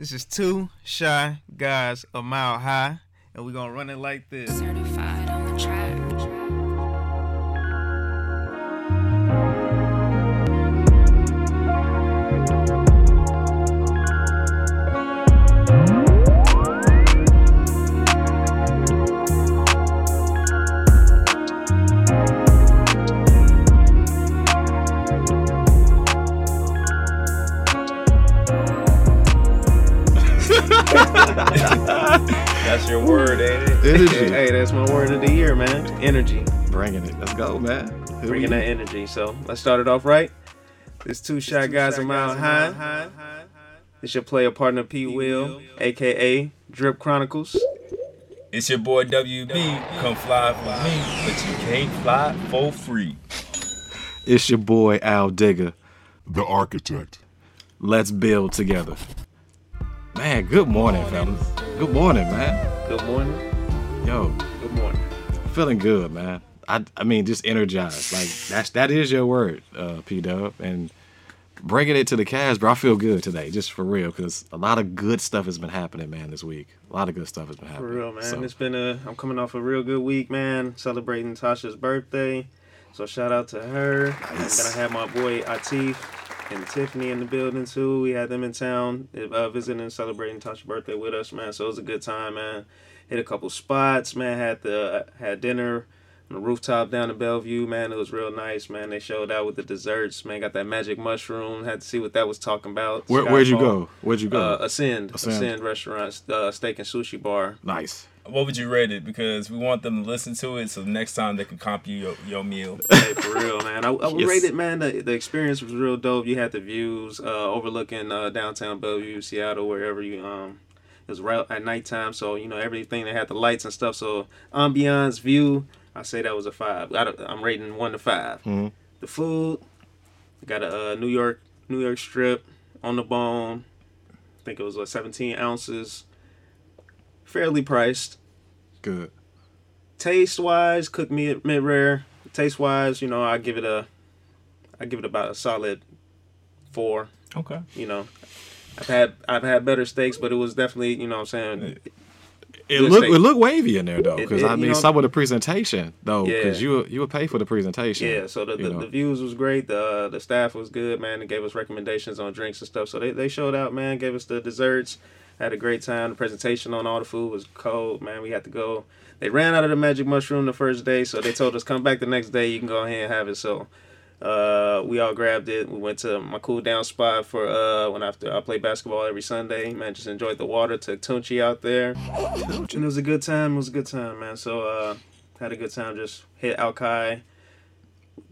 This is two shy guys a mile high, and we're gonna run it like this. Certified on the track. That's my word of the year, man. Energy. Bringing it. Let's go, man. Who Bringing that energy. So let's start it off right. This two shy guys a mile high. This your player partner P. Will, aka Drip Chronicles. It's your boy WB. Come fly for me, but you can't fly for free. It's your boy Al Digger. The architect. Let's build together. Man, good morning, fellas. Good morning, man. Good morning. Yo, Good morning. feeling good, man. I I mean, just energized. Like that's that is your word, uh, P Dub, and bringing it to the Cavs, bro. I feel good today, just for real, because a lot of good stuff has been happening, man, this week. A lot of good stuff has been happening. For real, man. So, It's been a. I'm coming off a real good week, man. Celebrating Tasha's birthday, so shout out to her. Nice. I'm gonna have my boy Atif and Tiffany in the building too. We had them in town, uh, visiting and celebrating Tasha's birthday with us, man. So it was a good time, man. Hit a couple spots, man. Had the had dinner on the rooftop down in Bellevue, man. It was real nice, man. They showed out with the desserts, man. Got that magic mushroom. Had to see what that was talking about. where, where'd you go? Where'd you go? Uh, Ascend, Ascend. Ascend, restaurant, uh, steak and sushi bar. nice. What would you rate it? Because we want them to listen to it, so next time they can comp you your, your meal. Hey, for real, man. I, I would Yes. rate it, man. The, the experience was real dope. You had the views uh, overlooking uh, downtown Bellevue, Seattle, wherever you um. It was right at nighttime, so you know everything. They had the lights and stuff. So ambiance, view. I say that was a five. I I'm rating one to 5 Mhm. The food. Got a uh, New York New York strip on the bone. I think it was like 17 ounces. Fairly priced Good. taste wise, cook mid mid rare. Taste wise, you know, I give it a, I give it about a solid four. Okay. You know, I've had I've had better steaks, but it was definitely you know what I'm saying It looked it look wavy in there though, because I you mean know- some of the presentation though, because Yeah. you you would pay for the presentation. yeah. So the, the, the views was great. The uh, the staff was good, man. They gave us recommendations on drinks and stuff. So they they showed out, man. Gave us the desserts. Had a great time. The presentation on all the food was cold, man. We had to go. They ran out of the magic mushroom the first day, so they told us come back the next day. You can go ahead and have it. So uh, we all grabbed it. We went to my cool down spot for uh, when after I play basketball every Sunday. Man, just enjoyed the water. Took Tunchi out there, and it was a good time. It was a good time, man. So uh, had a good time. Just hit Alki.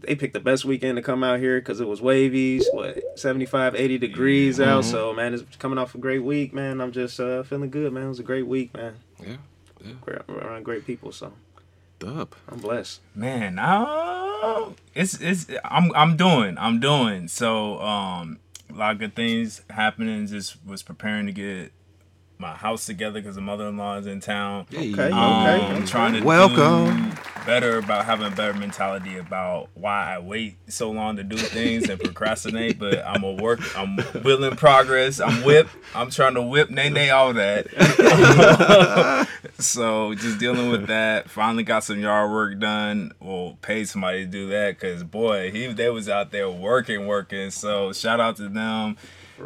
They picked the best weekend to come out here because it was wavy, what 75, 80 degrees out. So man, it's coming off a great week, man. I'm just uh, feeling good, man. It was a great week, man. Yeah. We're we're around great people, so Dub. I'm blessed. Man, uh, it's it's I'm I'm doing I'm doing so um a lot of good things happening. Just was preparing to get my house together because the mother-in-law is in town. Okay, Um, okay. I'm trying to Welcome. do better about having a better mentality about why I wait so long to do things and procrastinate. But I'm a work. I'm will in progress. I'm whip. I'm trying to whip nay, nay, all that. so just dealing with that. Finally got some yard work done. Well, paid somebody to do that because boy, he they was out there working, working. So shout out to them.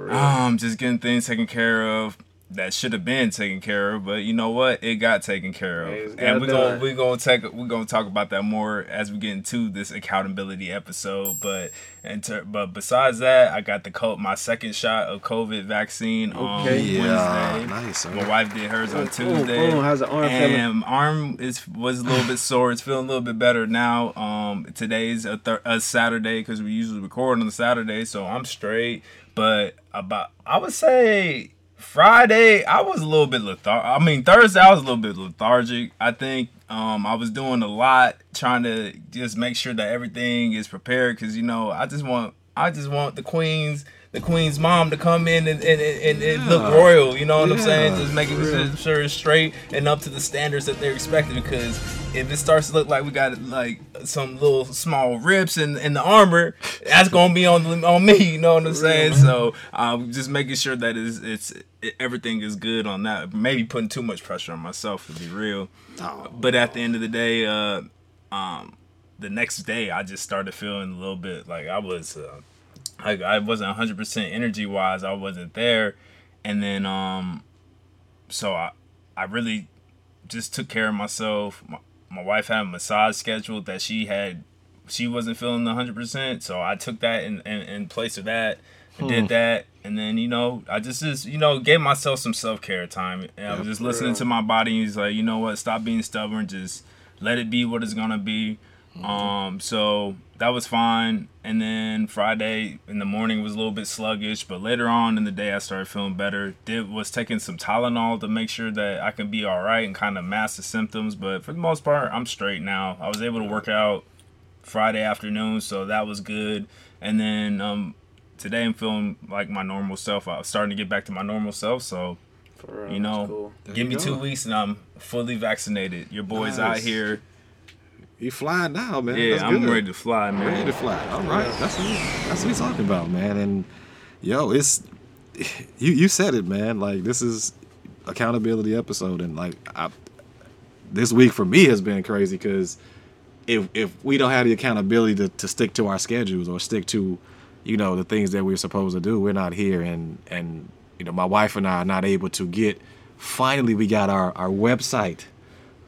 Um, just getting things taken care of that should have been taken care of, but you know what? It got taken care of, and we're gonna we're gonna take we're gonna talk about that more as we get into this accountability episode. But and ter- but besides that, I got the co- my second shot of COVID vaccine on Okay. Yeah, Wednesday. nice. sir. My wife did hers on Tuesday. boom. How's the arm feeling? arm is was a little bit sore. It's feeling a little bit better now. Um, today's a, thir- a Saturday because we usually record on the Saturday, so I'm straight. But about I would say Friday I was a little bit lethargic. I mean Thursday I was a little bit lethargic. I think um, I was doing a lot trying to just make sure that everything is prepared because you know I just want I just want the queens the queen's mom to come in and, and, and, and look royal. You know what I'm saying? Just making real. sure it's straight and up to the standards that they're expecting. Because if it starts to look like we got like some little small rips in, in the armor, that's gonna be on on me. You know what I'm saying? So um, just making sure that it's, it's it, everything is good on that. Maybe putting too much pressure on myself to be real. But at the end of the day, uh, um, the next day I just started feeling a little bit like I was, uh, I, I wasn't 100 percent energy wise. I wasn't there, and then um, so I, I really just took care of myself. My, my wife had a massage scheduled that she had, she wasn't feeling 100 percent, so I took that in, in, in place of that. I did that, and then you know I just just you know gave myself some self care time. And I was just listening real. to my body. and He's like, you know what? Stop being stubborn. Just let it be what it's gonna be. Um, so that was fine. And then Friday in the morning was a little bit sluggish, but later on in the day I started feeling better. Did was taking some Tylenol to make sure that I can be all right and kind of mask the symptoms. But for the most part, I'm straight now. I was able to work out Friday afternoon, so that was good. And then um, today I'm feeling like my normal self. I was starting to get back to my normal self. So For real, you know, cool. give you me two weeks and I'm fully vaccinated. Your boy's out here. You flying now, man. Yeah, That's I'm good. ready to fly, man. Ready to fly. All right, that's what, that's what he's talking about, man. And yo, it's you. You said it, man. Like this is accountability episode, and like I, this week for me has been crazy because if if we don't have the accountability to, to stick to our schedules or stick to, you know, the things that we're supposed to do, we're not here. And and you know, my wife and I are not able to get. Finally, we got our our website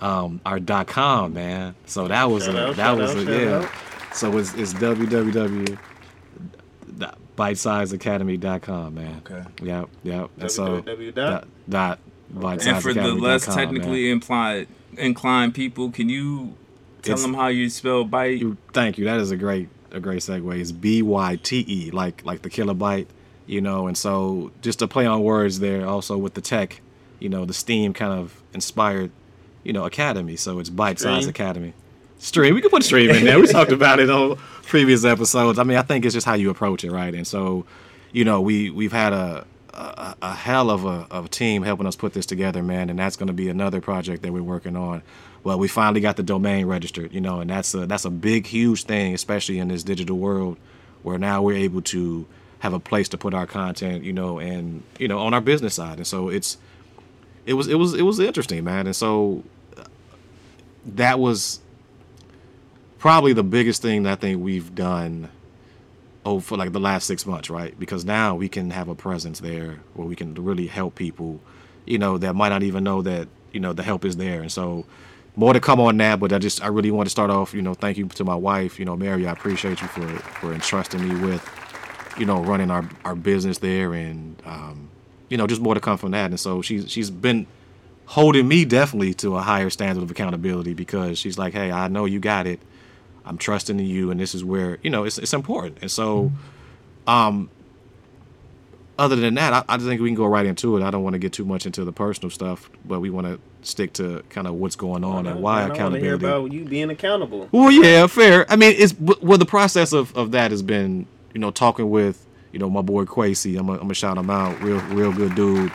um our dot com man so that was Shout a out, that was out, a shout yeah out. so it's it's www bytesizeacademy.com man Okay. yep yep and so www dot? dot And for the less bytesizeacademy.com, technically implied inclined people, can you tell It's- them how you spell bite? You- thank you that is a great a great segue it's b-y-t-e like like the kilobyte you know and so just to play on words there also with the tech you know the steam kind of inspired you know academy so it's byte size academy. Stream we can put stream in there. We talked about it on previous episodes. I mean i think it's just how you approach it right? And so you know we we've had a a, a hell of a, of a team helping us put this together man and that's going to be another project that we're working on. Well we finally got the domain registered you know and that's a that's a big huge thing especially in this digital world where now we're able to have a place to put our content you know and you know on our business side. And so it's it was it was it was interesting man. And so that was probably the biggest thing that I think we've done oh for like the last six months, right? Because now we can have a presence there where we can really help people, you know, that might not even know that, you know, the help is there. And so more to come on that, but I just I really want to start off, you know, thank you to my wife, you know, Mary, I appreciate you for for entrusting me with, you know, running our, our business there and um, you know, just more to come from that. And so she's she's been holding me definitely to a higher standard of accountability because she's like, Hey, I know you got it. I'm trusting in you, and this is where you know it's it's important. And so, um, other than that, I, I think we can go right into it. I don't want to get too much into the personal stuff, but we want to stick to kind of what's going on and why I accountability. about you being accountable. Well, yeah, fair. I mean, it's well, the process of, of that has been, you know, talking with, you know, my boy Quasi. I'm gonna shout him out. Real, real good dude.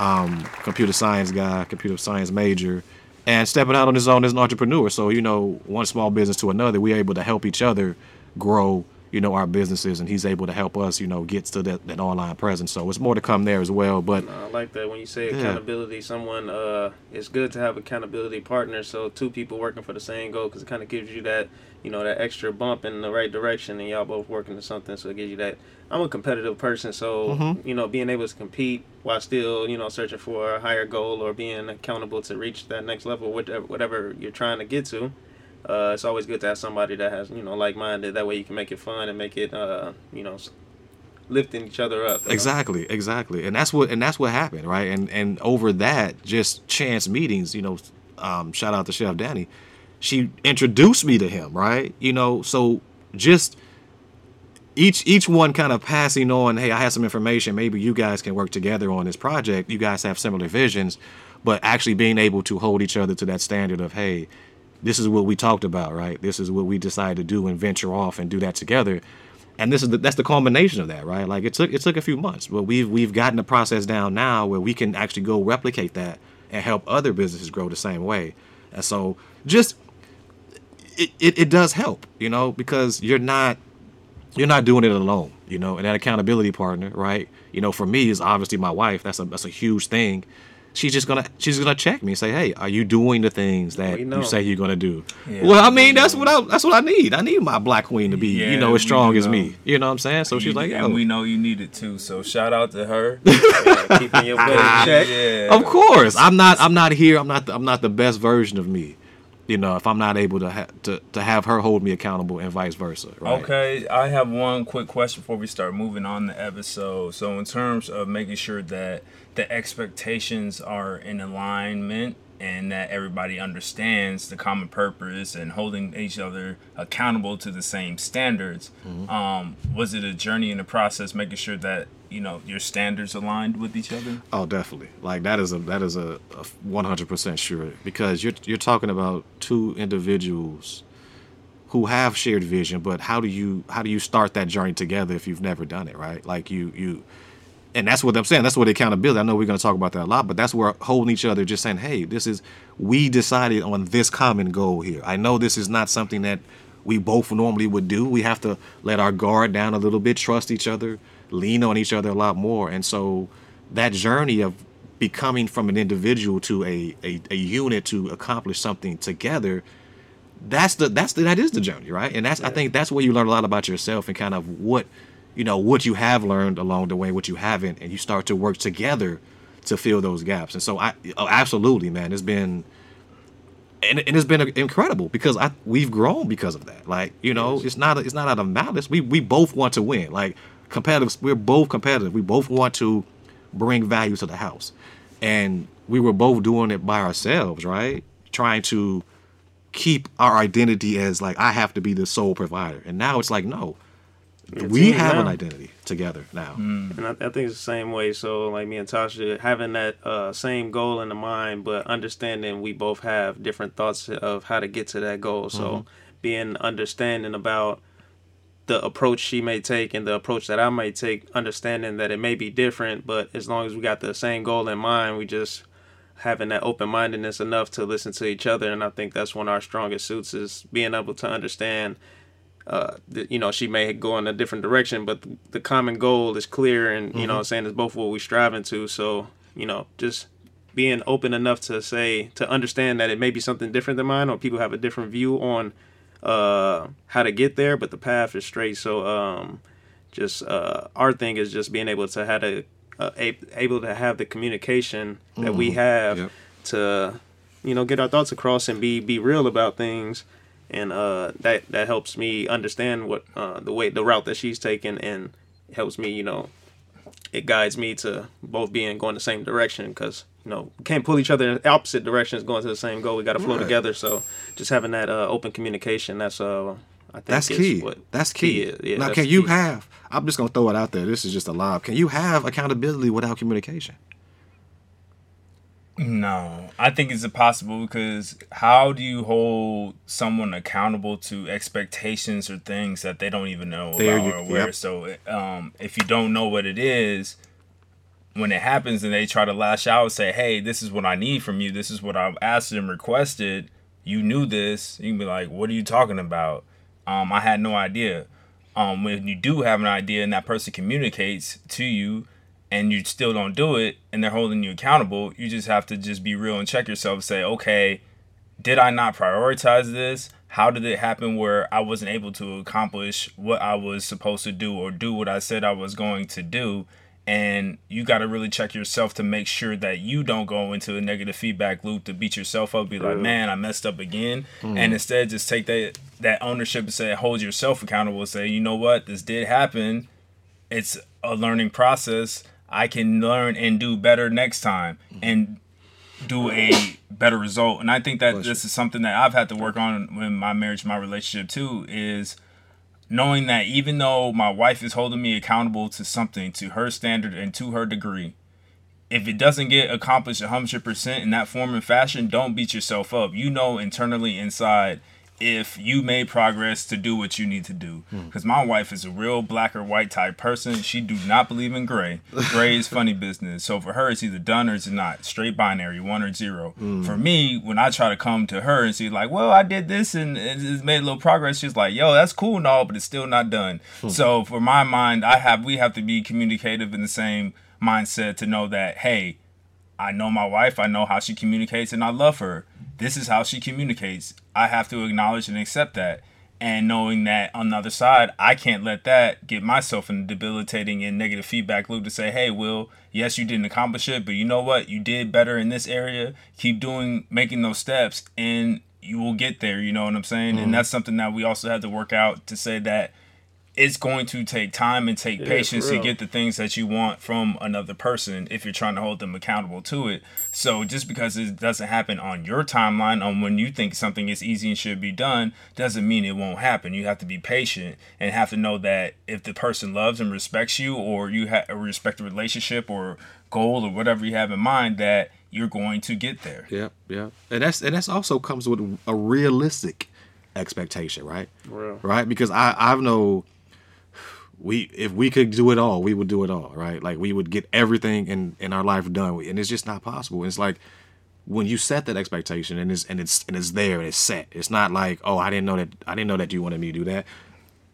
Um, computer science guy, computer science major, and stepping out on his own as an entrepreneur. So, you know, one small business to another, we're able to help each other grow, you know, our businesses, and he's able to help us, you know, get to that, that online presence. So it's more to come there as well. But I like that when you say Yeah. accountability. Someone, uh, it's good to have accountability partners. So two people working for the same goal because it kind of gives you that, you know, that extra bump in the right direction, and y'all both working to something. So it gives you that. I'm a competitive person, so Mhm. you know, being able to compete while still, you know, searching for a higher goal or being accountable to reach that next level, whatever, whatever you're trying to get to. Uh, it's always good to have somebody that has, you know, like-minded. That way you can make it fun and make it, uh, you know, lifting each other up. you know? Exactly, exactly, and that's what and that's what happened, right? And and over that, just chance meetings, you know. Um, shout out to Chef Danny. She introduced me to him, right? You know, so just each each one kind of passing on. Hey, I have some information. Maybe you guys can work together on this project. You guys have similar visions, but actually being able to hold each other to that standard of hey, this is what we talked about, right? This is what we decided to do and venture off and do that together and this is the, that's the culmination of that, right? Like it took it took a few months, but we've we've gotten the process down now where we can actually go replicate that and help other businesses grow the same way. And so just it, it, it does help, you know, because you're not you're not doing it alone, you know, and that accountability partner, right? You know, for me is obviously my wife. That's a that's a huge thing. She's just gonna she's gonna check me and say, hey, are you doing the things that know. you say you're gonna do? Yeah, well, I mean, that's what I that's what I need. I need my black queen to be, you know, as strong as know. me. You know what I'm saying? So she's You- like, and yo, we know you need it too. So shout out to her. Yeah, keeping your butt in check. yeah. Of course, I'm not. I'm not here. I'm not. The, I'm not the best version of me. You know, if I'm not able to ha- to to have her hold me accountable and vice versa. Right? Okay, I have one quick question before we start moving on the episode. So, in terms of making sure that the expectations are in alignment and that everybody understands the common purpose and holding each other accountable to the same standards, um, was it a journey in the process making sure that you know your standards aligned with each other? Oh, definitely. Like that is a that is a 100 percent sure because you're you're talking about two individuals who have shared vision, but how do you how do you start that journey together if you've never done it, right? Like you you and that's what I'm saying. That's what accountability. I know we're going to talk about that a lot, but that's where holding each other, just saying, "Hey, this is we decided on this common goal here." I know this is not something that we both normally would do. We have to let our guard down a little bit, trust each other, lean on each other a lot more, and so that journey of becoming from an individual to a a, a unit to accomplish something together that's the that's the that is the journey right and that's i think that's where you learn a lot about yourself and kind of what you know what you have learned along the way what you haven't and you start to work together to fill those gaps and so i oh, absolutely man it's been and, and it's been incredible because I we've grown because of that. Like you know, it's not it's not out of malice. We we both want to win. Like competitive, we're both competitive. We both want to bring value to the house, and we were both doing it by ourselves, right? Trying to keep our identity as like I have to be the sole provider, and now it's like no, we team have an identity together now. And I, I think it's the same way. So, like me and Tasha, having that uh, same goal in the mind, but understanding we both have different thoughts of how to get to that goal. So, being understanding about the approach she may take and the approach that I may take, understanding that it may be different, but as long as we got the same goal in mind, we just having that open mindedness enough to listen to each other. And I think that's one of our strongest suits is being able to understand uh, that, you know, she may go in a different direction, but the, the common goal is clear, and you know, I'm saying it's both what we're striving to. So, you know, just being open enough to say to understand that it may be something different than mine, or people have a different view on uh, how to get there, but the path is straight. So, um, just uh, our thing is just being able to have a, uh, a able to have the communication that we have Yep. to you know get our thoughts across and be be real about things and uh that that helps me understand what uh the way the route that she's taking and helps me you know it guides me to both being going the same direction because you know we can't pull each other in opposite directions going to the same goal we got to flow Right. together so just having that uh open communication that's uh i think That's key. what That's key. is. Yeah, now, that's can you key. have? I'm just gonna throw it out there. This is just a lob. Can you have accountability without communication? No, I think it's impossible because how do you hold someone accountable to expectations or things that they don't even know There about you- or aware? yep. So, um, if you don't know what it is, when it happens and they try to lash out and say, "Hey, this is what I need from you. This is what I've asked and requested," you knew this. You can be like, "What are you talking about? Um, I had no idea." Um, when you do have an idea and that person communicates to you and you still don't do it and they're holding you accountable, you just have to just be real and check yourself say, okay, did I not prioritize this? How did it happen where I wasn't able to accomplish what I was supposed to do or do what I said I was going to do? And you got to really check yourself to make sure that you don't go into a negative feedback loop to beat yourself up, be like, man, I messed up again. Mm-hmm. And instead, just take that, that ownership and say, hold yourself accountable. Say, you know what, this did happen it's a learning process. I can learn and do better next time mm-hmm. and do a better result. And I think that Bless this is something that I've had to work on in my marriage, my relationship too, is knowing that even though my wife is holding me accountable to something, to her standard and to her degree, if it doesn't get accomplished 100% in that form and fashion, don't beat yourself up. You know internally inside if you made progress to do what you need to do. Hmm. Because my wife is a real black or white type person. She do not believe in gray. Gray is funny business. So for her, it's either done or it's not. Straight binary, one or zero. Hmm. For me, when I try to come to her and see like, well, I did this and it's made a little progress, she's like, yo, that's cool and all, but it's still not done. Hmm. So for my mind, I have we have to be communicative in the same mindset to know that, hey, I know my wife, I know how she communicates, and I love her. This is how she communicates. I have to acknowledge and accept that. And knowing that on the other side, I can't let that get myself in a debilitating and negative feedback loop to say, hey, Will, yes, you didn't accomplish it, but you know what? You did better in this area. Keep doing, making those steps, and you will get there. You know what I'm saying? And mm-hmm. that's something that we also have to work out to say that it's going to take time and take Yeah, patience to get the things that you want from another person if you're trying to hold them accountable to it. So just because it doesn't happen on your timeline on when you think something is easy and should be done doesn't mean it won't happen. You have to be patient and have to know that if the person loves and respects you or you have a respect a relationship or goal or whatever you have in mind that you're going to get there. Yep, yep. And that's and that's also comes with a realistic expectation, right? Real. Right? Because I I've know we if we could do it all, we would do it all, right? Like we would get everything in in our life done, and it's just not possible. It's like when you set that expectation and it's and it's and it's there and it's set. It's not like oh I didn't know that I didn't know that you wanted me to do that.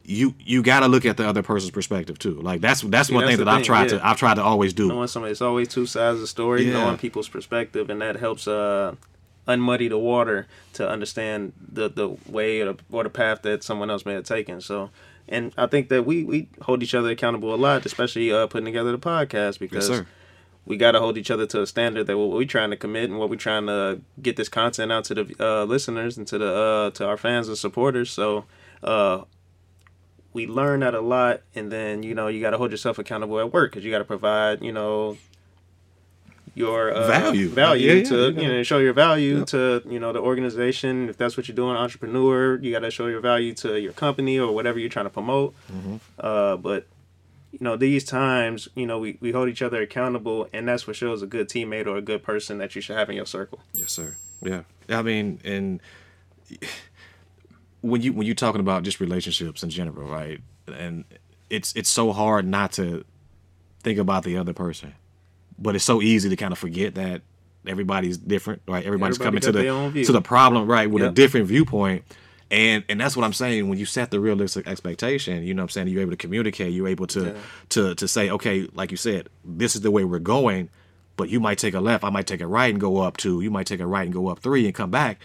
You you got to look at the other person's perspective too. Like that's that's See, one that's thing that I've tried yeah. to I've tried to always do. knowing somebody it's always two sides of the story Yeah. knowing people's perspective and that helps uh unmuddy the water to understand the the way or the, or the path that someone else may have taken so and i think that we we hold each other accountable a lot especially uh putting together the podcast because sir. we got to hold each other to a standard that what we're trying to commit and what we're trying to get this content out to the uh, listeners and to the uh, to our fans and supporters. So uh, we learn that a lot, and then you know you got to hold yourself accountable at work because you got to provide you know your uh, Value. value Yeah, yeah, to you you know show your value Yep. to you know the organization if that's what you're doing entrepreneur you got to show your value to your company or whatever you're trying to promote Mm-hmm. uh, but you know these times you know we, we hold each other accountable and that's what shows a good teammate or a good person that you should have in your circle Yes, sir. Yeah. I mean, and when you when you're talking about just relationships in general, right? And it's it's so hard not to think about the other person, but it's so easy to kind of forget that everybody's different, right? Everybody's Everybody coming to got their own the to the problem, right, with a different viewpoint. And and that's what I'm saying. When you set the realistic expectation, you know what I'm saying, you're able to communicate, you're able to Yeah. to to say, okay, like you said, this is the way we're going, but you might take a left, I might take a right and go up two, you might take a right and go up three and come back.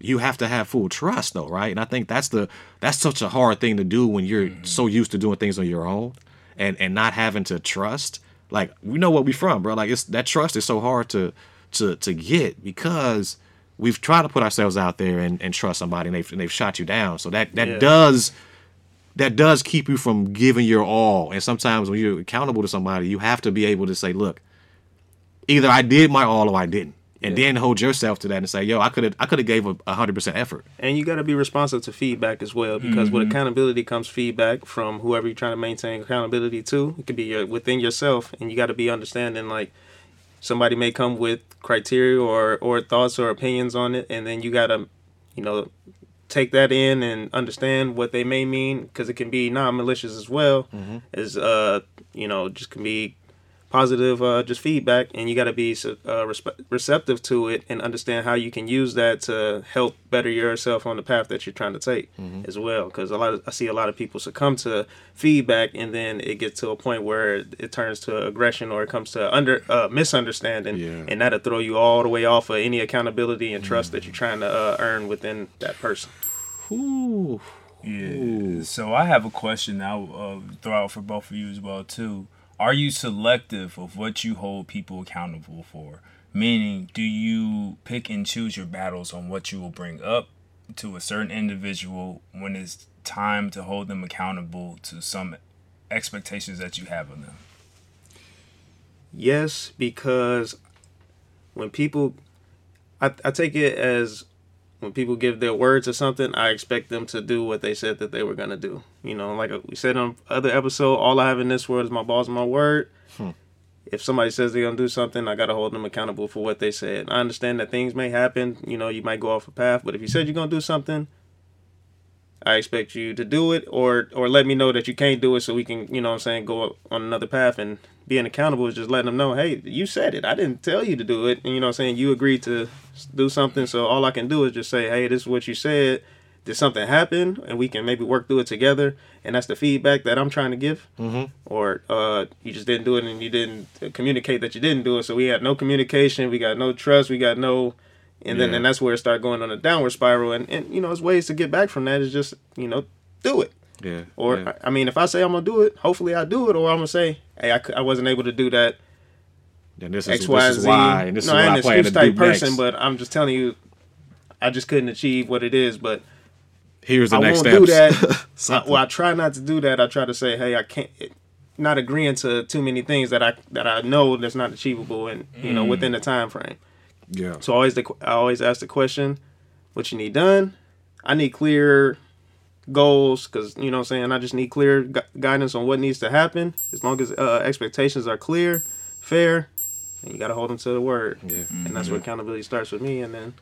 You have to have full trust though, right? And I think that's the that's such a hard thing to do when you're mm-hmm. so used to doing things on your own and and not having to trust. Like we know where we from, bro. Like it's that trust is so hard to to to get because we've tried to put ourselves out there and, and trust somebody and they've, and they've shot you down. So that that Yeah. does that does keep you from giving your all. And sometimes when you're accountable to somebody, you have to be able to say, look, either I did my all or I didn't. And Yeah. then hold yourself to that and say, yo, I could have I could have gave a hundred percent effort. and you got to be responsive to feedback as well because with accountability comes feedback from whoever you're trying to maintain accountability to it could be your, within yourself and you got to be understanding like somebody may come with criteria or or thoughts or opinions on it and then you got to you know take that in and understand what they may mean because it can be non-malicious as well as uh you know just can be positive uh, just feedback and you got to be uh, respe- receptive to it and understand how you can use that to help better yourself on the path that you're trying to take as well because a lot of, i see a lot of people succumb to feedback and then it gets to a point where it, it turns to aggression or it comes to under uh, misunderstanding Yeah. and that'll throw you all the way off of any accountability and trust that you're trying to uh, earn within that person Ooh. Yeah. So I have a question I'll uh, throw out for both of you as well too. Are you selective of what you hold people accountable for? Meaning, do you pick and choose your battles on what you will bring up to a certain individual when it's time to hold them accountable to some expectations that you have of them? Yes, because when people, I, I take it as when people give their words or something, I expect them to do what they said that they were gonna do. You know, like we said on other episode, all I have in this world is my balls and my word. Hmm. If somebody says they're gonna do something, I gotta hold them accountable for what they said. I understand that things may happen. You know, you might go off a path, but if you said you're gonna do something, I expect you to do it or or let me know that you can't do it so we can, you know what I'm saying, go on another path and being accountable is just letting them know, hey, you said it. I didn't tell you to do it. And you know what I'm saying? You agreed to do something. So all I can do is just say, hey, this is what you said. Did something happen? And we can maybe work through it together. And that's the feedback that I'm trying to give. Mm-hmm. Or uh, you just didn't do it and you didn't communicate that you didn't do it. So we had no communication. We got no trust. We got no. And then Yeah. and that's where it started going on a downward spiral. And, and you know, there's ways to get back from that. Is just, you know, do it. Yeah. Or yeah. I mean, if I say I'm gonna do it, hopefully I do it. Or I'm gonna say, hey, I, I wasn't able to do that. and this is, X, this Y, is Z. why, and this no, is I what ain't I an excuse type person, next. but I'm just telling you, I just couldn't achieve what it is. But Here's the I next won't step. do that. I, well, I try not to do that. I try to say, hey, I can't. Not agreeing to too many things that I that I know that's not achievable and you know within the mm. time frame. yeah. So always the I always ask the question, what you need done. I need clear goals because you know what I'm saying. I just need clear gu- guidance on what needs to happen. As long as uh, expectations are clear, fair, and you got to hold them to the word. Yeah. And that's where accountability starts with me. And then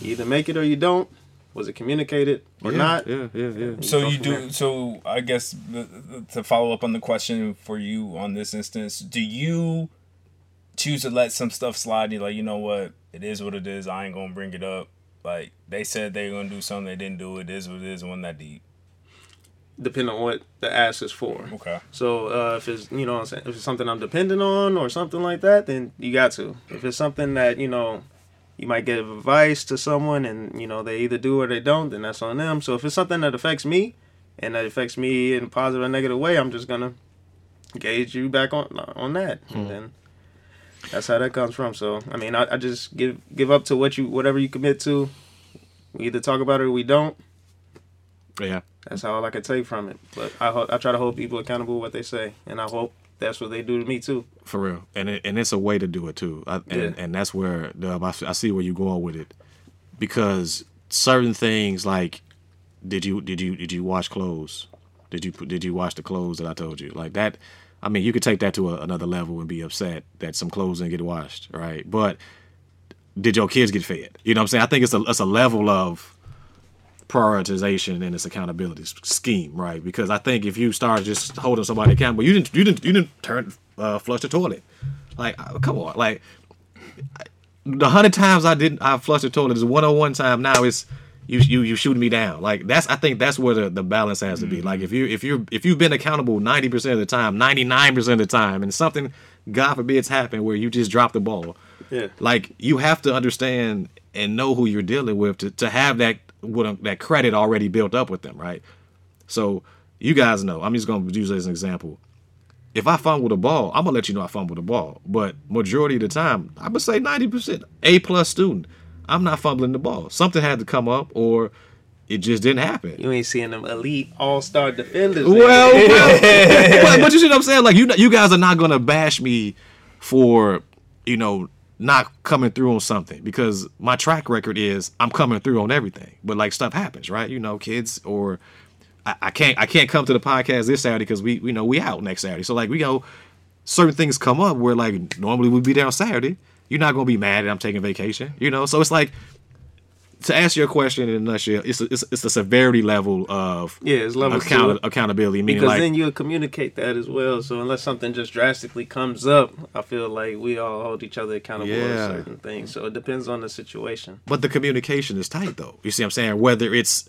you either make it or you don't. Was it communicated or yeah, not? Yeah, yeah, yeah. So go you do. there. So I guess the- the- to follow up on the question for you on this instance, do you choose to let some stuff slide? You're like, you know what, it is what it is. I ain't gonna bring it up. Like they said they were gonna do something, they didn't do it. It is what it is. It wasn't that deep. Depending on what the ask is for. Okay. So uh, if it's you know what I'm saying if it's something I'm dependent on or something like that, then you got to. If it's something that you know you might give advice to someone and you know they either do or they don't, then that's on them. So if it's something that affects me and that affects me in a positive or negative way, I'm just gonna gauge you back on on that, and then that's how that comes from. So I mean, I, I just give give up to what you whatever you commit to. We either talk about it or we don't. yeah. That's all I can take from it. But I ho- I try to hold people accountable what they say, and I hope that's what they do to me too. For real, and it, and it's a way to do it too, I, and Yeah. and that's where Dub, I, I see where you're going with it, because certain things like, did you did you did you wash clothes? Did you did you wash the clothes that I told you like that? I mean, you could take that to a, another level and be upset that some clothes didn't get washed, right? But did your kids get fed? You know what I'm saying? I think it's a it's a level of prioritization and its accountability scheme, right? Because I think if you start just holding somebody accountable, you didn't you didn't you didn't turn uh, flush the toilet. Like, uh, come on, like the hundred times I didn't I flushed the toilet is one on one time. Now it's you you you shooting me down. Like that's I think that's where the, the balance has to be. Like if mm-hmm. you if you if you've been accountable ninety percent of the time, ninety nine percent of the time, and something God forbids happen where you just drop the ball. Yeah. Like you have to understand and know who you're dealing with to, to have that what uh, that credit already built up with them, right? So you guys know. I'm just gonna use it as an example. If I fumble the ball, I'm gonna let you know I fumbled the ball. But majority of the time, I would say 90% A plus student. I'm not fumbling the ball. Something had to come up, or it just didn't happen. You ain't seeing them elite all star defenders. Well, well but, but you see what I'm saying? Like you, you guys are not gonna bash me for, you know, not coming through on something because my track record is I'm coming through on everything. But like stuff happens, right? You know, kids or I, I can't I can't come to the podcast this Saturday because we you know we out next Saturday. So like we go certain things come up where like normally we'd be there on Saturday. You're not gonna be mad that I'm taking vacation, you know. So it's like to answer your question in a nutshell, it's it's, it's the severity level of Yeah, it's level account- accountability. Meaning because like then you'll communicate that as well. So unless something just drastically comes up, I feel like we all hold each other accountable Yeah. to certain things. So it depends on the situation. But the communication is tight though. You see what I'm saying? Whether it's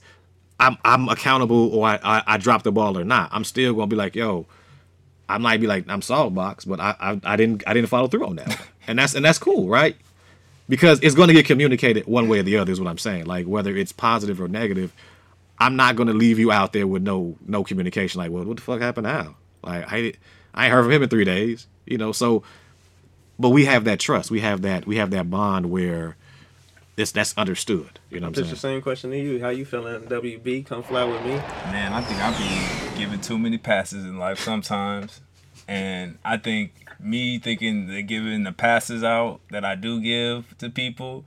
I'm I'm accountable or I, I, I drop the ball or not, I'm still gonna be like, yo, I might be like, I'm solid box, but I, I I didn't I didn't follow through on that. One. and that's and that's cool, right? Because it's gonna get communicated one way or the other is what I'm saying. Like whether it's positive or negative, I'm not gonna leave you out there with no no communication. Like, well, what the fuck happened now? Like I I ain't heard from him in three days. You know, so but we have that trust. We have that we have that bond where it's that's understood. You know what I'm Just the same question to you. How you feeling, WB? Come fly with me. Man, I think I've been giving too many passes in life sometimes. And I think me thinking that giving the passes out that I do give to people,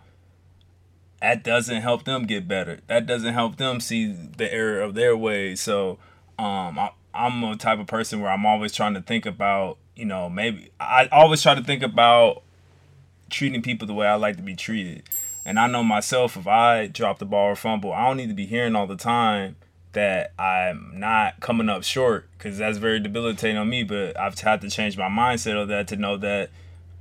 that doesn't help them get better. That doesn't help them see the error of their ways. So um, I, I'm a type of person where I'm always trying to think about, you know, maybe I always try to think about treating people the way I like to be treated. And I know myself, if I drop the ball or fumble, I don't need to be hearing all the time that I'm not coming up short because that's very debilitating on me. But I've had to change my mindset of that to know that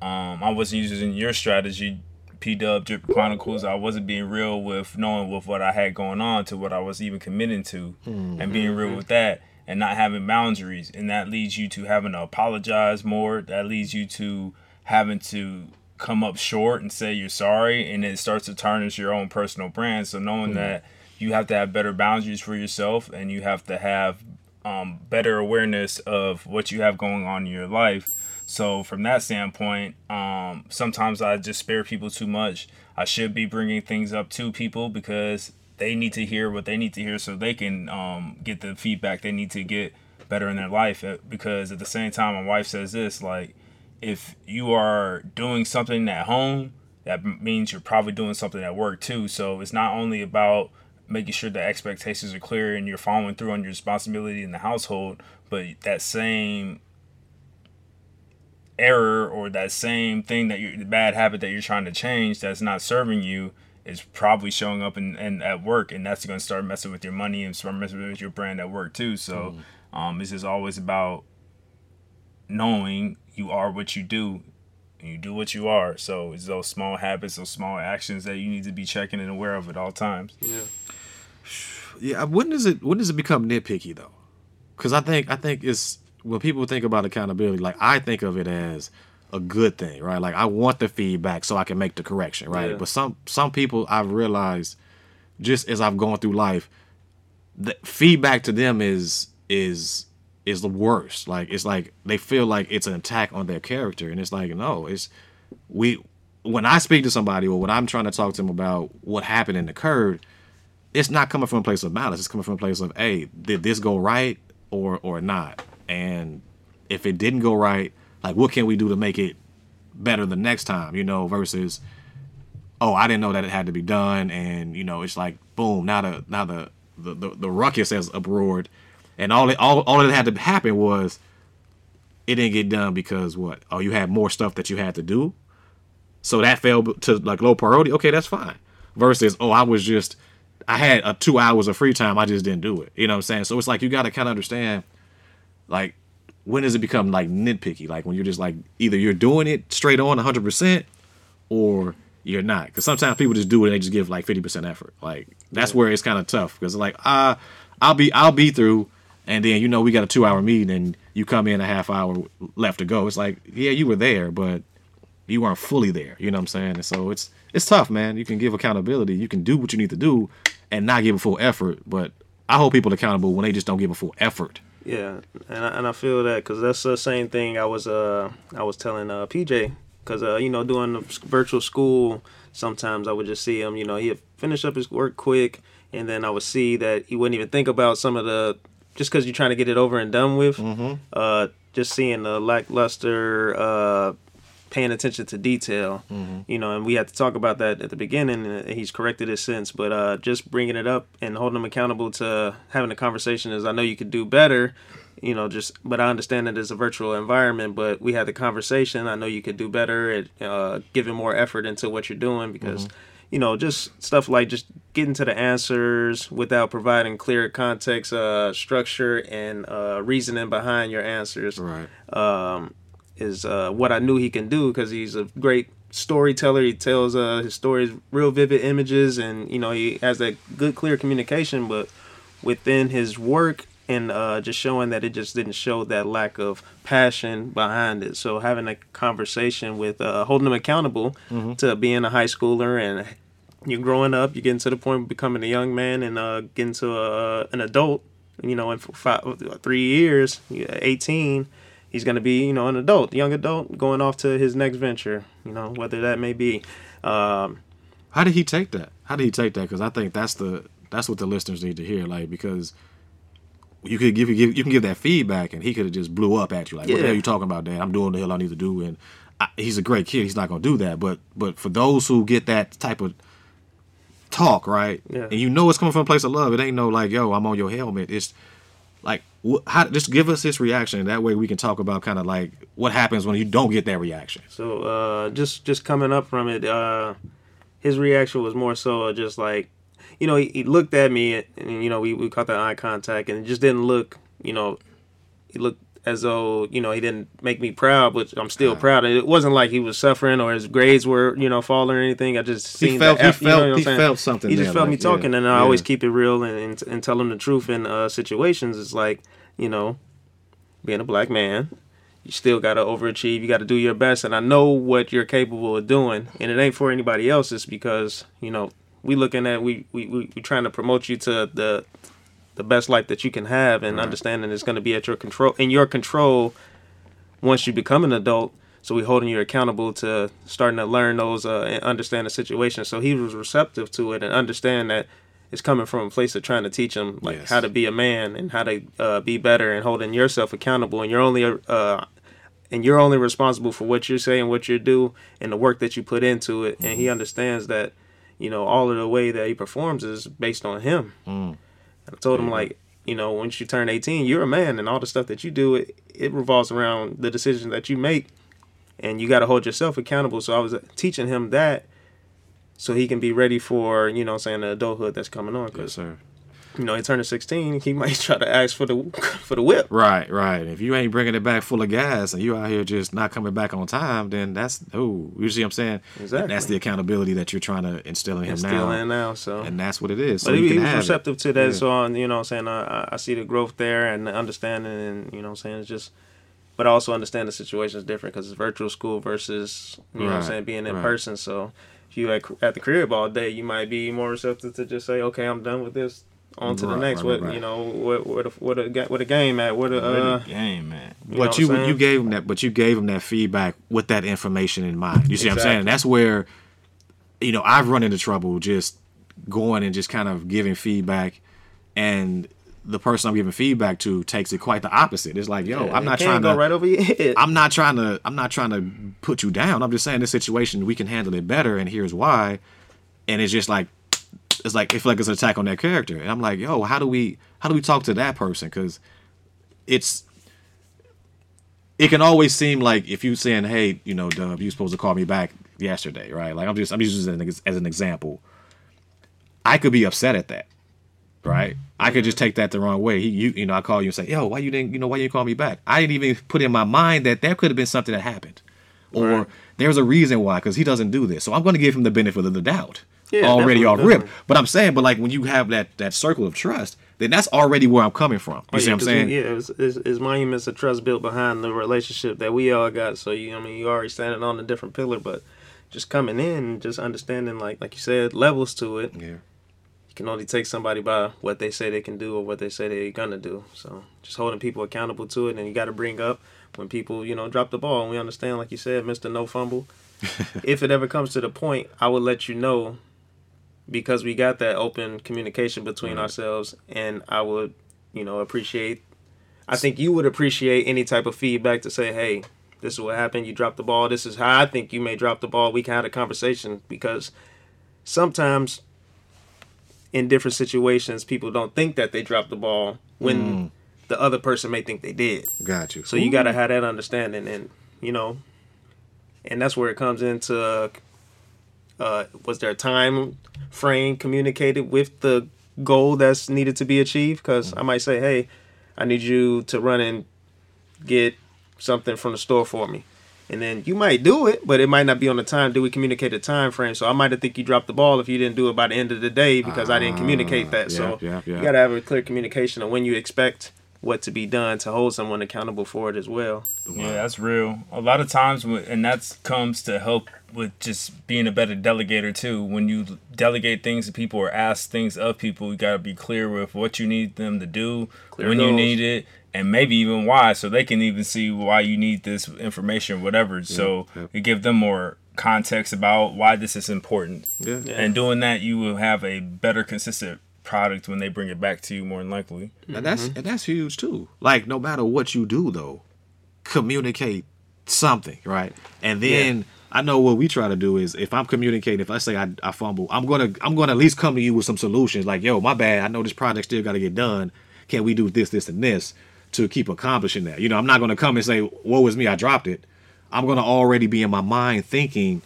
um, I wasn't using your strategy, P Dub Drip Chronicles. I wasn't being real with knowing with what I had going on to what I was even committing to, and being real with that, and not having boundaries, and that leads you to having to apologize more. That leads you to having to come up short and say you're sorry, and it starts to tarnish your own personal brand. So knowing that you have to have better boundaries for yourself, and you have to have um, better awareness of what you have going on in your life. So from that standpoint, um, sometimes I just spare people too much. I should be bringing things up to people because they need to hear what they need to hear so they can um, get the feedback they need to get better in their life. Uh, Because at the same time, my wife says this like, if you are doing something at home, that means you're probably doing something at work too. So it's not only about making sure the expectations are clear and you're following through on your responsibility in the household, but that same error or that same thing that you the bad habit that you're trying to change that's not serving you is probably showing up in, in at work and that's going to start messing with your money and start messing with your brand at work too so um, it's just always about knowing you are what you do and you do what you are so it's those small habits those small actions that you need to be checking and aware of at all times Yeah. Yeah, uh, when does it when does it become nitpicky though? Because I think I think it's when people think about accountability, like I think of it as a good thing, right? Like I want the feedback so I can make the correction, right? Yeah. But some some people I've realized just as I've gone through life, the feedback to them is is is the worst. Like it's like they feel like it's an attack on their character, and it's like no, it's we. When I speak to somebody or when I'm trying to talk to them about what happened and occurred, it's not coming from a place of malice. It's coming from a place of, hey, did this go right or or not? And if it didn't go right, like what can we do to make it better the next time? You know, versus, oh, I didn't know that it had to be done, and you know, it's like boom, now the now the the the, the ruckus has uproared, and all it all all that had to happen was it didn't get done because what? Oh, you had more stuff that you had to do, so that fell to like low priority. Okay, that's fine. Versus, oh, I was just I had a two hours of free time. I just didn't do it. You know what I'm saying? So it's like you got to kind of understand, like, when does it become like nitpicky? Like when you're just like either you're doing it straight on 100 percent or you're not. Because sometimes people just do it and they just give like 50 percent effort. Like that's where it's kind of tough because like ah, I'll be I'll be through, and then you know we got a two hour meeting and you come in a half hour left to go. It's like yeah you were there, but you weren't fully there. You know what I'm saying? And so it's it's tough, man. You can give accountability. You can do what you need to do and not give a full effort. But I hold people accountable when they just don't give a full effort. Yeah, and I, and I feel that because that's the same thing I was uh I was telling uh PJ because uh you know doing the virtual school sometimes I would just see him you know he'd finish up his work quick and then I would see that he wouldn't even think about some of the just because you're trying to get it over and done with uh just seeing the lackluster uh paying attention to detail. You know and we had to talk about that at the beginning and he's corrected it since but uh just bringing it up and holding him accountable to having a conversation is i know you could do better you know just but i understand that it's a virtual environment but we had the conversation. I know you could do better at uh giving more effort into what you're doing because you know just stuff like just getting to the answers without providing clear context uh structure and uh reasoning behind your answers. Right. um, is uh, what I knew he can do because he's a great storyteller. He tells uh, his stories real vivid images, and you know he has that good, clear communication. But within his work and uh, just showing that it just didn't show that lack of passion behind it. So having a conversation with uh, holding him accountable to being a high schooler and you're growing up, you're getting to the point of becoming a young man and uh, getting to a, an adult. You know, in five, three years, 18, he's going to be, you know, an adult, young adult, going off to his next venture. You know, whether that may be. Um, How did he take that? How did he take that? Because I think that's the that's what the listeners need to hear. Like because you could give you give you can give that feedback, and he could have just blew up at you. Like, what the Yeah. hell you talking about, Dad? I'm doing the hell I need to do, and I, he's a great kid. He's not gonna do that. But but for those who get that type of talk, right? Yeah. And you know it's coming from a place of love. It ain't no like, yo, I'm on your helmet. It's how just give us his reaction. That way we can talk about kind of like what happens when you don't get that reaction. So uh, just just coming up from it, uh, his reaction was more so just like you know, he, he looked at me and, and, you know, we, we caught that eye contact and it just didn't look, you know, he looked as though, you know, he didn't make me proud, but I'm still proud. It wasn't like he was suffering or his grades were, you know, falling or anything. I just He seen felt- he eff- you know felt- he felt something He just there, felt me like, yeah, talking and I always keep it real and, and, and tell him the truth in uh, situations. It's like, you know, being a black man, you still got to overachieve. You got to do your best. And I know what you're capable of doing. And it ain't for anybody else. It's because, you know, we looking at, we, we, we, we trying to promote you to the, the best life that you can have and understanding it's going to be at your control, in your control once you become an adult. So we holding you accountable to starting to learn those uh, and understand the situation. So he was receptive to it and understand that it's coming from a place of trying to teach him like Yes. how to be a man and how to uh, be better and holding yourself accountable. And you're only uh, and you're only responsible for what you say and what you do and the work that you put into it. And he understands that you know all of the way that he performs is based on him. And I told him like, you know, once you turn 18, you're a man, and all the stuff that you do, it, it revolves around the decisions that you make, and you got to hold yourself accountable. So I was uh, teaching him that, so he can be ready for, you know, I'm saying the adulthood that's coming on. Yes, sir. You know, he turned 16, he might try to ask for the for the whip. Right, right. If you ain't bringing it back full of gas and you out here just not coming back on time, then that's oh, you see what I'm saying? Exactly. That's the accountability that you're trying to instill in him And now, in now, so. and that's what it is. So but you he, he was have it. receptive to that, Yeah. so um, you know, what I'm saying I, I- see the growth there and the understanding, and you know, what I'm saying it's just, but I also understand the situation is different because it's virtual school versus you know, what I'm saying being in right. person. So if you at, at the crib all day, you might be more receptive to just say, okay, I'm done with this. On to the next. right, what right. you know? What what a, what a what a game at? What a Where uh, the game, man. you but what you I'm you gave him that, but you gave him that feedback with that information in mind. You see what I'm saying? Exactly. That's where, you know, I've run into trouble just going and just kind of giving feedback, and the person I'm giving feedback to takes it quite the opposite. It's like, yo, I'm not can't trying go to. right over your head. I'm not trying to I'm not trying to put you down. I'm just saying this situation we can handle it better and here's why. And it's just like it's like it feel like it's an attack on that character. And I'm like, yo, how do we how do we talk to that person? Cause it's it can always seem like if you saying, hey, you know, Dub, you supposed to call me back yesterday, right? Like I'm just I'm using it as an example. I could be upset at that right? I could just take that the wrong way. He, you, you know, I call you and say, "Yo, why you didn't, you know, why you call me back?" I didn't even put in my mind that there could have been something that happened, or Right. there's a reason why, because he doesn't do this. So I'm going to give him the benefit of the doubt. Yeah, already definitely, off rip. But I'm saying, but like when you have that that circle of trust, then that's already where I'm coming from. You Oh, see yeah, what I'm saying? we- Yeah, it's, it's, it's monuments of trust built behind the relationship that we all got. So you, I mean, you already standing on a different pillar, but just coming in just understanding, like like you said, levels to it. Yeah. You can only take somebody by what they say they can do or what they say they're gonna do. So just holding people accountable to it, and you got to bring up when people, you know, drop the ball. And we understand, like you said, Mister No Fumble. if it ever comes to the point, I will let you know because we got that open communication between ourselves, and I would, you know, appreciate. I think you would appreciate any type of feedback to say, "Hey, this is what happened. You dropped the ball. This is how I think you may drop the ball." We can have a conversation because sometimes in different situations, people don't think that they dropped the ball when mm. the other person may think they did. Got you. So you got to have that understanding, and you know, and that's where it comes into. Uh, was there a time frame communicated with the goal that's needed to be achieved? Because I might say, hey, I need you to run and get something from the store for me. And then you might do it, but it might not be on the time. Do we communicate a time frame? So I might have think you dropped the ball if you didn't do it by the end of the day because I didn't communicate that. so yeah, yeah. you gotta have a clear communication of when you expect what to be done to hold someone accountable for it as well. Yeah, that's real. A lot of times, when- and that comes to help with just being a better delegator too. When you delegate things to people or ask things of people, you gotta be clear with what you need them to do, Clear when you need it, and maybe even why, so they can even see why you need this information, whatever. so yep. you give them more context about why this is important. Yeah. And doing that, you will have a better, consistent product when they bring it back to you, more than likely. And that's mm-hmm. and that's huge too. Like no matter what you do though, communicate something, right? And then I know what we try to do is if I'm communicating, if I say I, I fumble, I'm gonna I'm gonna at least come to you with some solutions. Like, yo, my bad. I know this project still got to get done. Can we do this, this, and this to keep accomplishing that? You know, I'm not gonna come and say, "Woe is me, I dropped it." I'm gonna already be in my mind thinking,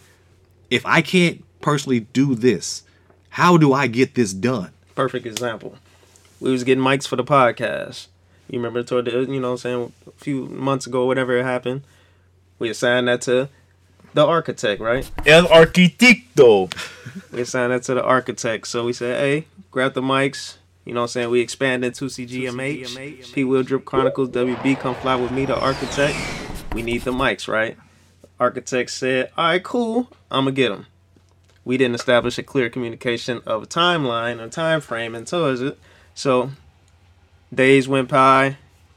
if I can't personally do this, How do I get this done? Perfect example. We was getting mics for the podcast. You remember toward the you know what I'm saying a few months ago, whatever it happened. We assigned that to the architect, right? El Arquitecto. We assigned that to the architect. So we said, hey, grab the mics. You know what I'm saying? We expanded to CGMH. P Will Drip Chronicles, WB, come fly with me, the architect. We need the mics, right? Architect said, all right, cool. I'm going to get them. We didn't establish a clear communication of a timeline or time frame and towards it. So days went by.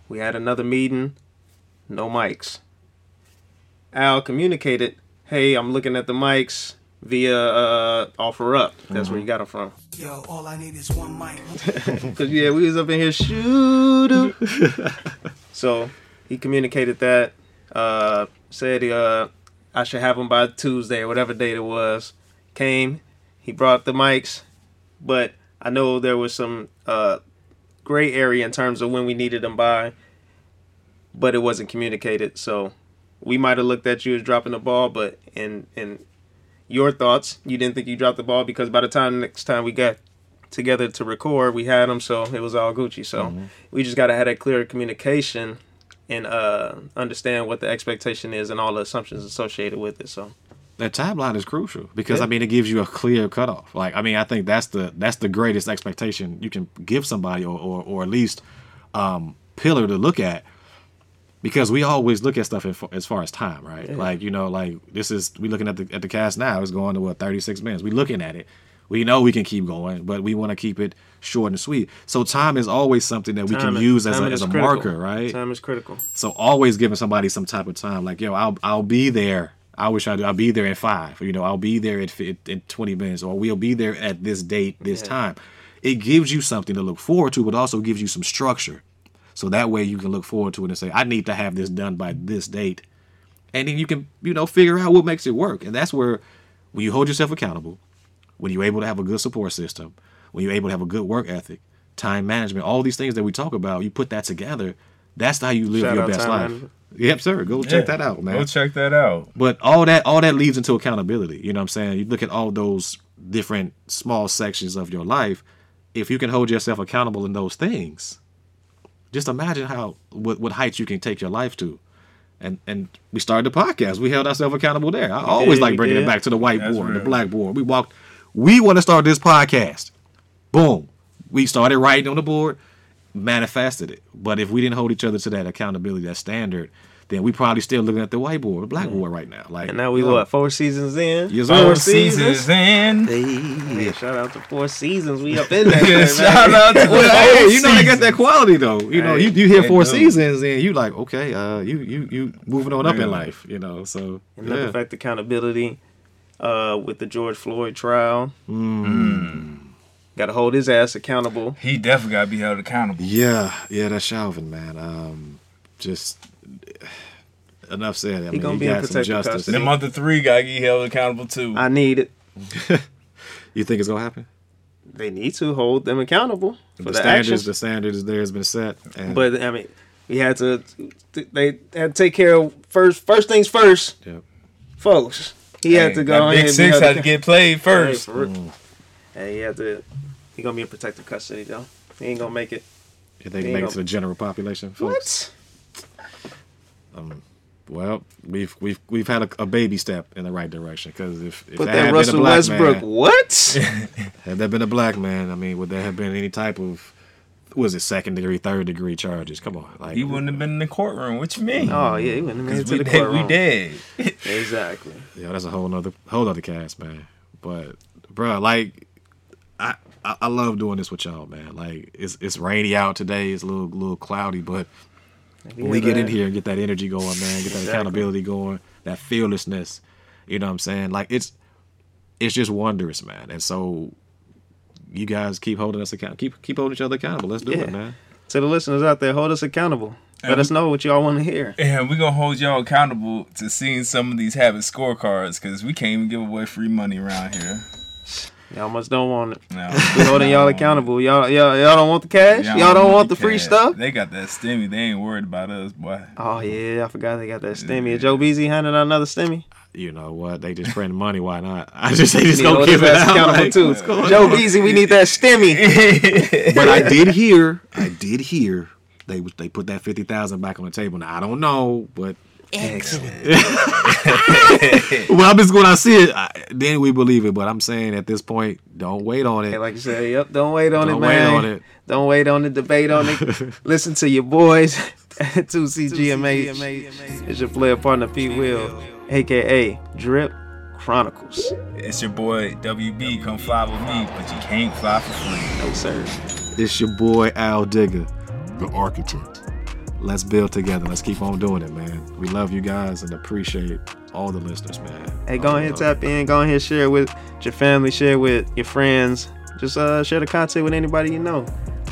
We had another meeting. No mics. Al communicated, hey, I'm looking at the mics via uh, OfferUp. That's where you got them from. Yo, all I need is one mic. Cause yeah, we was up in here shoot. so he communicated that. Uh, said uh, I should have them by Tuesday or whatever date it was. Came, he brought the mics, but I know there was some uh, gray area in terms of when we needed them by, but it wasn't communicated. So we might have looked at you as dropping the ball, but in in your thoughts, you didn't think you dropped the ball because by the time next time we got together to record, we had them, so it was all Gucci. So we just gotta have that clear communication and uh, understand what the expectation is and all the assumptions associated with it. So that timeline is crucial because Yeah. I mean it gives you a clear cutoff. Like I mean I think that's the that's the greatest expectation you can give somebody or or, or at least um, pillar to look at because we always look at stuff in, as far as time, right? Like you know, like this is we looking at the at the cast now. It's going to what thirty six minutes. We looking at it. We know we can keep going, but we want to keep it short and sweet. So time is always something that we can Time- use as a, as a critical. marker, right? Time is critical. So always giving somebody some type of time, like yo, I'll I'll be there. I wish I do. I'll be there in five. You know, I'll be there at in twenty minutes, or we'll be there at this date, this Yeah. time. It gives you something to look forward to, but also gives you some structure. So that way you can look forward to it and say, I need to have this done by this date, and then you can you know figure out what makes it work. And that's where when you hold yourself accountable, when you're able to have a good support system, when you're able to have a good work ethic, time management, all these things that we talk about, you put that together. That's how you live Shout your best life. management. Yep, sir. Go check Yeah. that out, man. Go check that out. But all that all that leads into accountability. You know what I'm saying? You look at all those different small sections of your life. If you can hold yourself accountable in those things, just imagine how what, what heights you can take your life to. And and we started the podcast. We held ourselves accountable there. I always did, like bringing it back to the whiteboard, the real. blackboard. We walked. We want to start this podcast. Boom. We started writing on the board, manifested it. But if we didn't hold each other to that accountability, that standard, then we probably still looking at the whiteboard, the blackboard right now. Like And now we yo, what four seasons in? Yes, four sir. Four seasons in. Hey, shout out to four seasons. We up in there. man. Shout out to the Well, whole hey, you know they got that quality though. You know, Hey, you, you hear four do. seasons and you like, okay, uh, you you you moving on up in life, you know. So And yeah. the effect accountability uh, with the George Floyd trial. Mm. Got to hold his ass accountable. He definitely got to be held accountable. yeah, yeah, that's Chauvin, man. Um, just enough said. I mean, gonna he be in got some protective justice. custody. The month of three got to get held accountable too. I need it. You think it's gonna happen? They need to hold them accountable for the the, standards, actions. the standards there has been set. And, But I mean, we had to. They had to take care of first. First things first, yeah. folks. He had to go. that Big six had to get played Hey, first. for real. Hey, he had to. He gonna be in protective custody though. He ain't gonna make it. You think They make it to the general population, folks? What? Um, well, we've we've we've had a, a baby step in the right direction because if, if Put there that had Russell been a black Westbrook. man, What? had there been a black man, I mean, would there have been any type of was it second degree, third degree charges? Come on, like He wouldn't have been in the courtroom. What you mean? oh yeah, he went in Because to we the dead. We courtroom. dead. Exactly. Yeah, that's a whole nother whole other cast, man. But bro, like I, I I love doing this with y'all, man. Like it's it's rainy out today. It's a little little cloudy, but when we get in here and get that energy going, man, get that Exactly. accountability going, that fearlessness. You know what I'm saying? Like it's it's just wondrous, man. And so you guys keep holding us accountable. Keep keep holding each other accountable. Let's do Yeah. it, man. To the listeners out there, hold us accountable. Let And us know what y'all want to hear. And we gonna hold y'all accountable to seeing some of these habit scorecards because we can't even give away free money around here. Y'all must don't want it. No. We holding y'all accountable. Y'all, y'all, y'all don't want the cash. Y'all, don't want the free stuff. They got that stimmy. They ain't worried about us, boy. Oh yeah, I forgot they got that stimmy. Is Joe Beasy handing out another stimmy? you know what? They just print money. Why not? I just they just You know, gonna keep it out. accountable like, too. Joe on? We need that stimmy. But I did hear, I did hear they they put that fifty thousand back on the table. Now I don't know, but Excellent. well, I'm just when I see it, I, then we believe it. But I'm saying at this point, don't wait on it. Hey, like you said, yep. Don't wait on Don't it, wait man. on it. Don't wait on the debate on it. Listen to your boys at 2CGMH. It's your player partner Pete Will, aka Drip Chronicles. It's your boy WB. Come fly with me, but you can't fly for free. No sir. It's your boy Al Digger. The architect. Let's build together. Let's keep on doing it, man. We love you guys and appreciate all the listeners, man. Hey, go ahead, tap in. Go ahead, share it with your family. Share it with your friends. Just uh, share the content with anybody you know.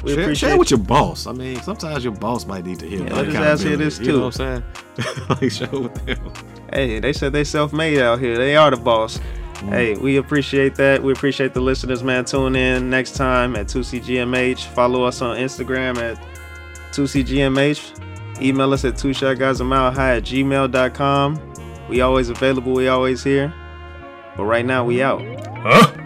We Share, appreciate share with your boss. I mean, sometimes your boss might need to hear Yeah, that let his kind of ass hear this You know too. what I'm saying? like, share with them. Hey, they said they self-made out here. They are the boss. Hey, we appreciate that. We appreciate the listeners, man. Tune in next time at 2CGMH. Follow us on Instagram at 2CGMH. Email us at 2 shot guys a mile high at gmail.com. We always available. We always here. But right now, we out. Huh?